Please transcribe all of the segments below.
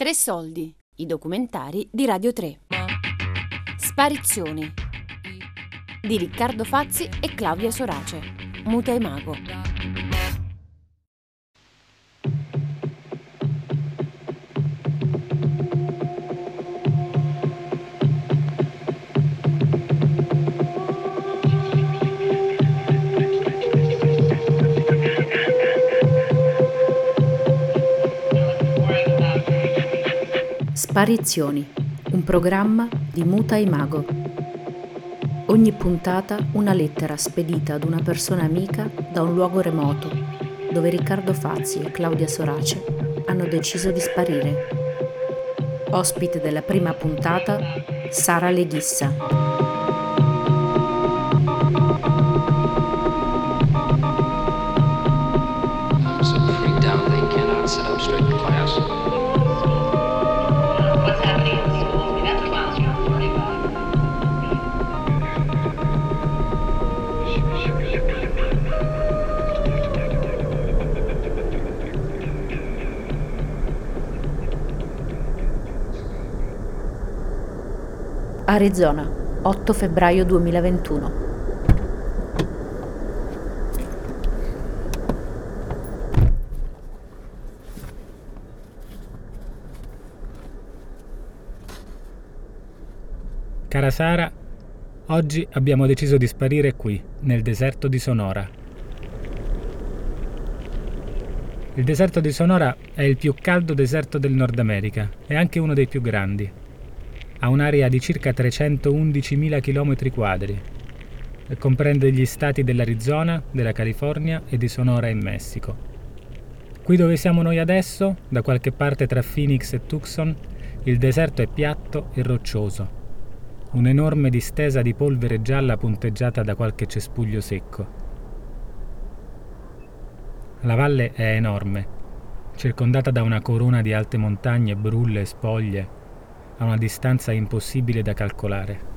Tre soldi, i documentari di Radio 3. Sparizioni di Riccardo Fazzi e Claudia Sorace. Muta e Mago. Sparizioni, un programma di Muta e Mago. Ogni puntata una lettera spedita ad una persona amica da un luogo remoto, dove Riccardo Fazzi e Claudia Sorace hanno deciso di sparire. Ospite della prima puntata, Sara Leghissa. Arizona, 8 febbraio 2021. Cara Sara, oggi abbiamo deciso di sparire qui, nel deserto di Sonora. Il deserto di Sonora è il più caldo deserto del Nord America e anche uno dei più grandi ha un'area di circa 311.000 km2 e comprende gli stati dell'Arizona, della California e di Sonora in Messico. Qui dove siamo noi adesso, da qualche parte tra Phoenix e Tucson, il deserto è piatto e roccioso, un'enorme distesa di polvere gialla punteggiata da qualche cespuglio secco. La valle è enorme, circondata da una corona di alte montagne, brulle e spoglie, a una distanza impossibile da calcolare.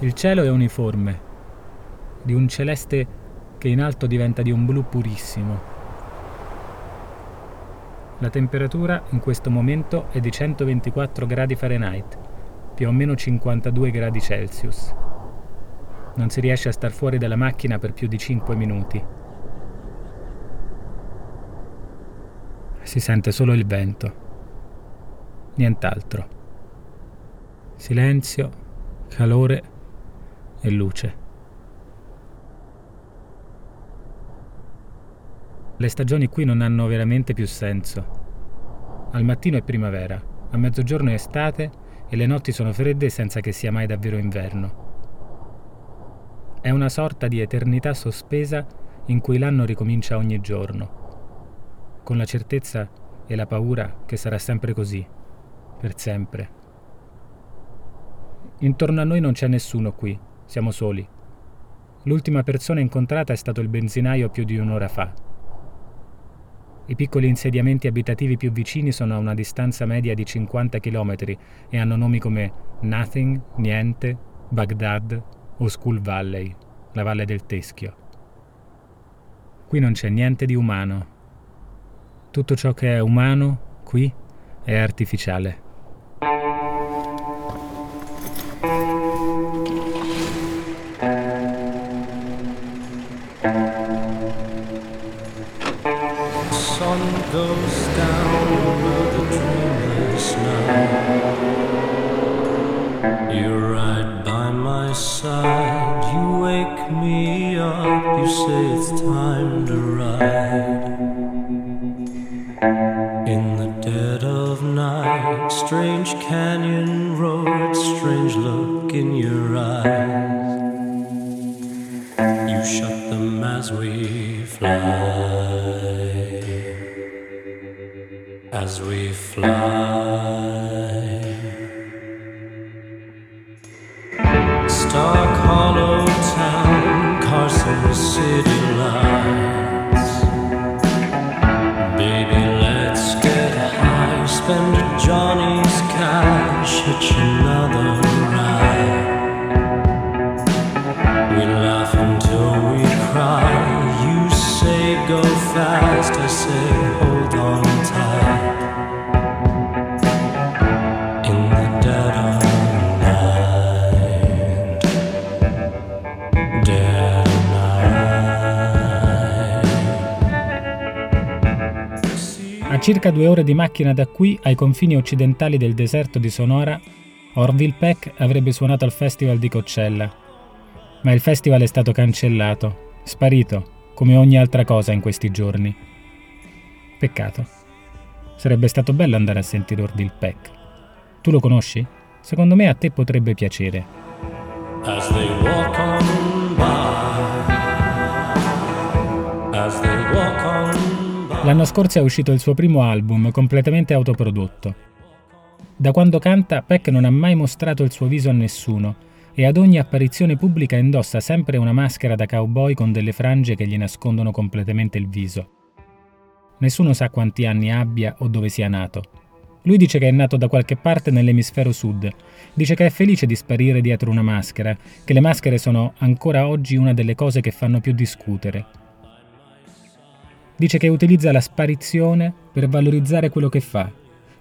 Il cielo è uniforme, di un celeste che in alto diventa di un blu purissimo. La temperatura in questo momento è di 124 gradi Fahrenheit, più o meno 52 gradi Celsius. Non si riesce a star fuori dalla macchina per più di 5 minuti. Si sente solo il vento nient'altro. Silenzio, calore e luce. Le stagioni qui non hanno veramente più senso. Al mattino è primavera, a mezzogiorno è estate e le notti sono fredde senza che sia mai davvero inverno. È una sorta di eternità sospesa in cui l'anno ricomincia ogni giorno, con la certezza e la paura che sarà sempre così, per sempre. Intorno a noi non c'è nessuno qui, siamo soli. L'ultima persona incontrata è stato il benzinaio più di un'ora fa. I piccoli insediamenti abitativi più vicini sono a una distanza media di 50 km e hanno nomi come Nothing, Niente, Baghdad o School Valley, la valle del Teschio. Qui non c'è niente di umano. Tutto ciò che è umano qui è artificiale. Side, you wake me up, you say it's time to ride. Strange canyon road, strange look in your eyes. You shut them as we fly as we fly. Stark Hollow Town, Carson City lights. Circa due ore di macchina da qui, ai confini occidentali del deserto di Sonora, Orville Peck avrebbe suonato al festival di Coachella. Ma il festival è stato cancellato, sparito, come ogni altra cosa in questi giorni. Peccato. Sarebbe stato bello andare a sentire Orville Peck. Tu lo conosci? Secondo me a te potrebbe piacere. As they walk L'anno scorso è uscito il suo primo album, completamente autoprodotto. Da quando canta, Peck non ha mai mostrato il suo viso a nessuno e ad ogni apparizione pubblica indossa sempre una maschera da cowboy con delle frange che gli nascondono completamente il viso. Nessuno sa quanti anni abbia o dove sia nato. Lui dice che è nato da qualche parte nell'emisfero sud. Dice che è felice di sparire dietro una maschera, che le maschere sono ancora oggi una delle cose che fanno più discutere. Dice che utilizza la sparizione per valorizzare quello che fa,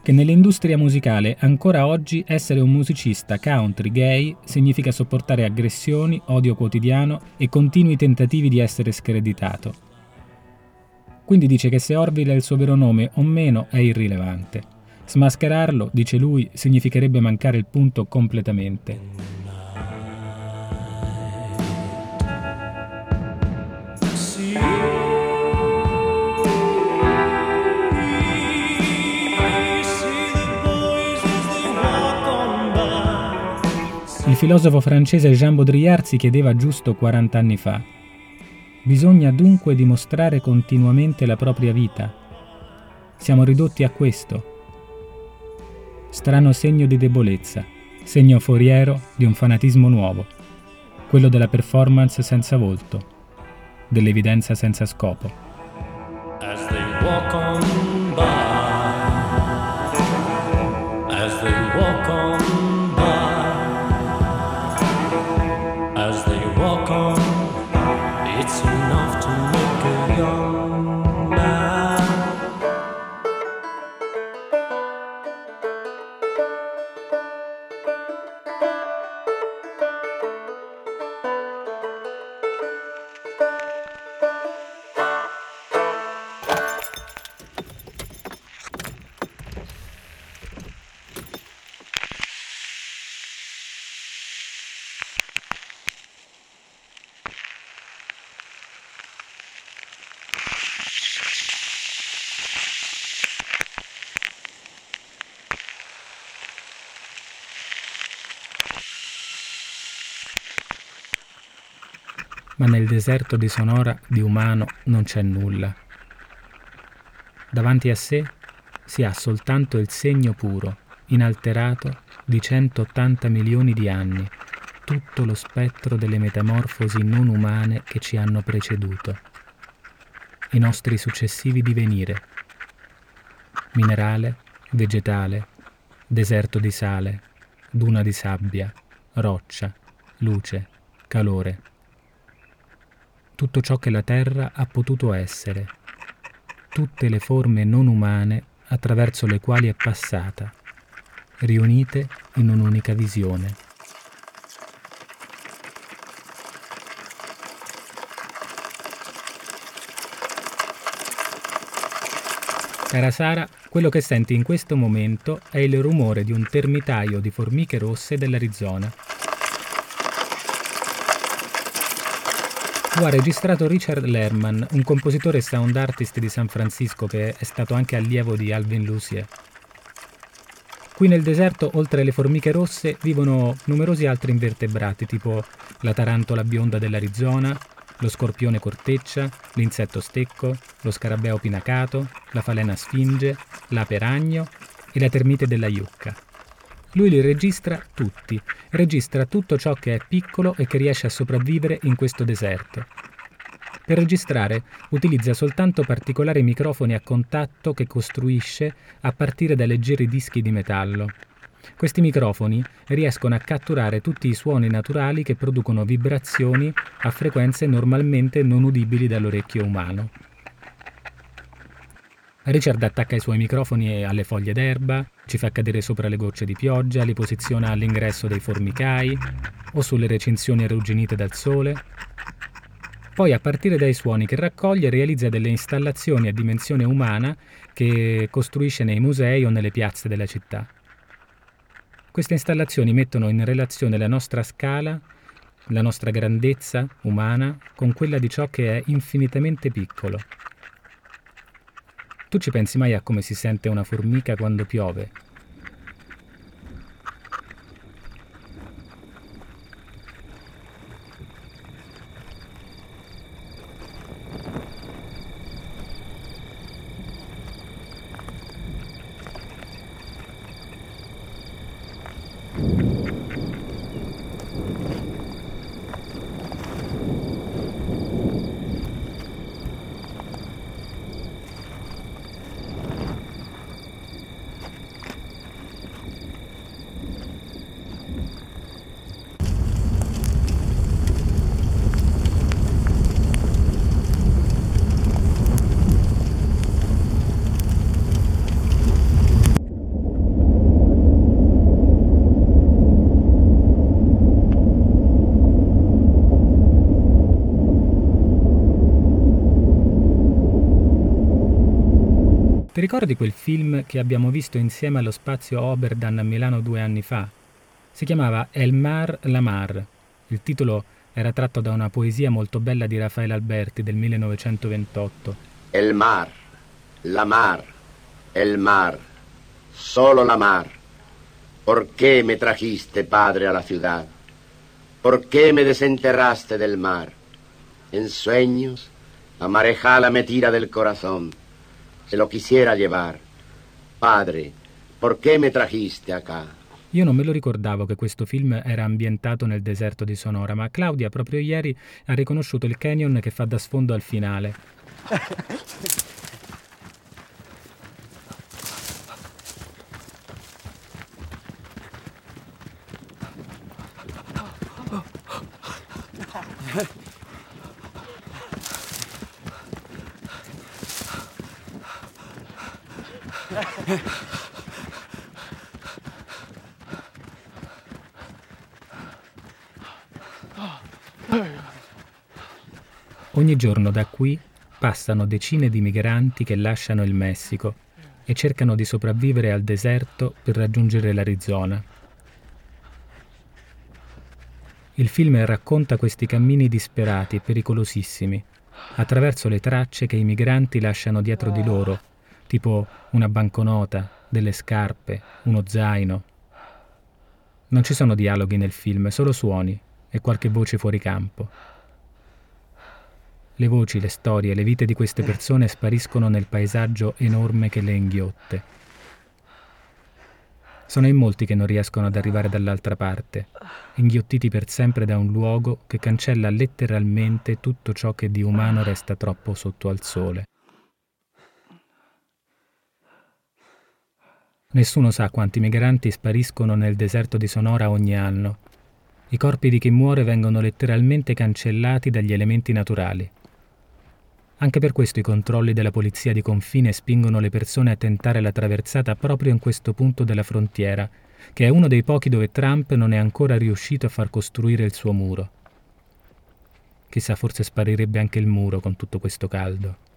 che nell'industria musicale ancora oggi essere un musicista country gay significa sopportare aggressioni, odio quotidiano e continui tentativi di essere screditato. Quindi dice che se Orville è il suo vero nome o meno è irrilevante. Smascherarlo, dice lui, significherebbe mancare il punto completamente. Filosofo francese Jean Baudrillard si chiedeva giusto 40 anni fa. Bisogna dunque dimostrare continuamente la propria vita. Siamo ridotti a questo, strano segno di debolezza, segno foriero di un fanatismo nuovo, quello della performance senza volto, dell'evidenza senza scopo. Ma nel deserto di Sonora di umano non c'è nulla. Davanti a sé si ha soltanto il segno puro, inalterato, di 180 milioni di anni, tutto lo spettro delle metamorfosi non umane che ci hanno preceduto, i nostri successivi divenire, minerale, vegetale, deserto di sale, duna di sabbia, roccia, luce, calore tutto ciò che la Terra ha potuto essere, tutte le forme non umane attraverso le quali è passata, riunite in un'unica visione. Cara Sara, quello che senti in questo momento è il rumore di un termitaio di formiche rosse dell'Arizona Lo ha registrato Richard Lerman, un compositore e sound artist di San Francisco che è stato anche allievo di Alvin Lucier. Qui nel deserto, oltre alle formiche rosse, vivono numerosi altri invertebrati, tipo la tarantola bionda dell'Arizona, lo scorpione corteccia, l'insetto stecco, lo scarabeo pinacato, la falena sfinge, l'ape ragno e la termite della yucca. Lui li registra tutti, registra tutto ciò che è piccolo e che riesce a sopravvivere in questo deserto. Per registrare utilizza soltanto particolari microfoni a contatto che costruisce a partire da leggeri dischi di metallo. Questi microfoni riescono a catturare tutti i suoni naturali che producono vibrazioni a frequenze normalmente non udibili dall'orecchio umano. Richard attacca i suoi microfoni alle foglie d'erba, ci fa cadere sopra le gocce di pioggia, li posiziona all'ingresso dei formicai o sulle recinzioni arrugginite dal sole. Poi a partire dai suoni che raccoglie realizza delle installazioni a dimensione umana che costruisce nei musei o nelle piazze della città. Queste installazioni mettono in relazione la nostra scala, la nostra grandezza umana con quella di ciò che è infinitamente piccolo. Tu ci pensi mai a come si sente una formica quando piove? Ricordi quel film che abbiamo visto insieme allo spazio Oberdan a Milano due anni fa? Si chiamava El Mar la Mar. Il titolo era tratto da una poesia molto bella di Raffaele Alberti del 1928. El mar, la mar, el mar, solo la mar. ¿Por qué me trajiste, padre, a la ciudad? ¿Por qué me desenterraste del mar? En sueños, la marejala me tira del corazón. Se lo quisiera llevar. Padre, ¿por qué me trajiste acá? Io non me lo ricordavo che questo film era ambientato nel deserto di Sonora, ma Claudia proprio ieri ha riconosciuto il canyon che fa da sfondo al finale. Ogni giorno da qui passano decine di migranti che lasciano il Messico e cercano di sopravvivere al deserto per raggiungere l'Arizona. Il film racconta questi cammini disperati e pericolosissimi, attraverso le tracce che i migranti lasciano dietro di loro, tipo una banconota, delle scarpe, uno zaino. Non ci sono dialoghi nel film, solo suoni e qualche voce fuori campo. Le voci, le storie, le vite di queste persone spariscono nel paesaggio enorme che le inghiotte. Sono in molti che non riescono ad arrivare dall'altra parte, inghiottiti per sempre da un luogo che cancella letteralmente tutto ciò che di umano resta troppo sotto al sole. Nessuno sa quanti migranti spariscono nel deserto di Sonora ogni anno. I corpi di chi muore vengono letteralmente cancellati dagli elementi naturali. Anche per questo i controlli della polizia di confine spingono le persone a tentare la traversata proprio in questo punto della frontiera, che è uno dei pochi dove Trump non è ancora riuscito a far costruire il suo muro. Chissà, forse sparirebbe anche il muro con tutto questo caldo.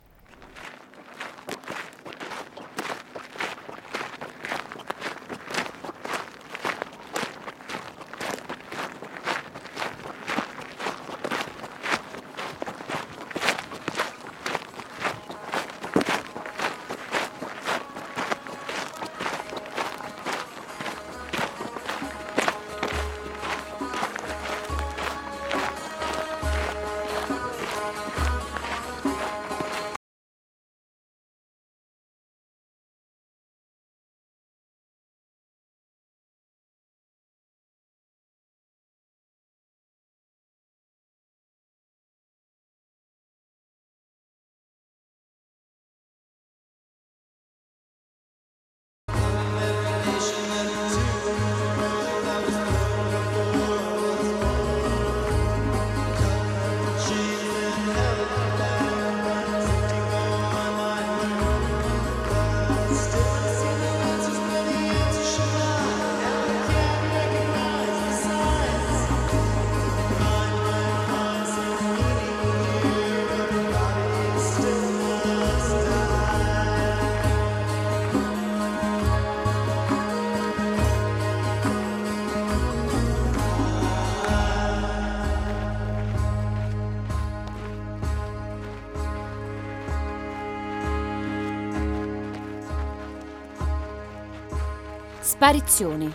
Sparizioni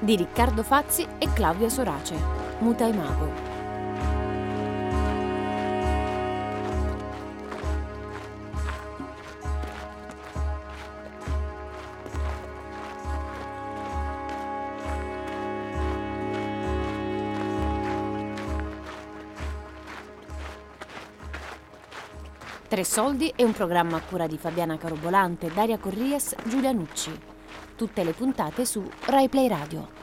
di Riccardo Fazzi e Claudia Sorace. Mago. Tre soldi è un programma a cura di Fabiana Carobolante, Daria Corrias, Giulia Nucci. Tutte le puntate su RaiPlay Radio.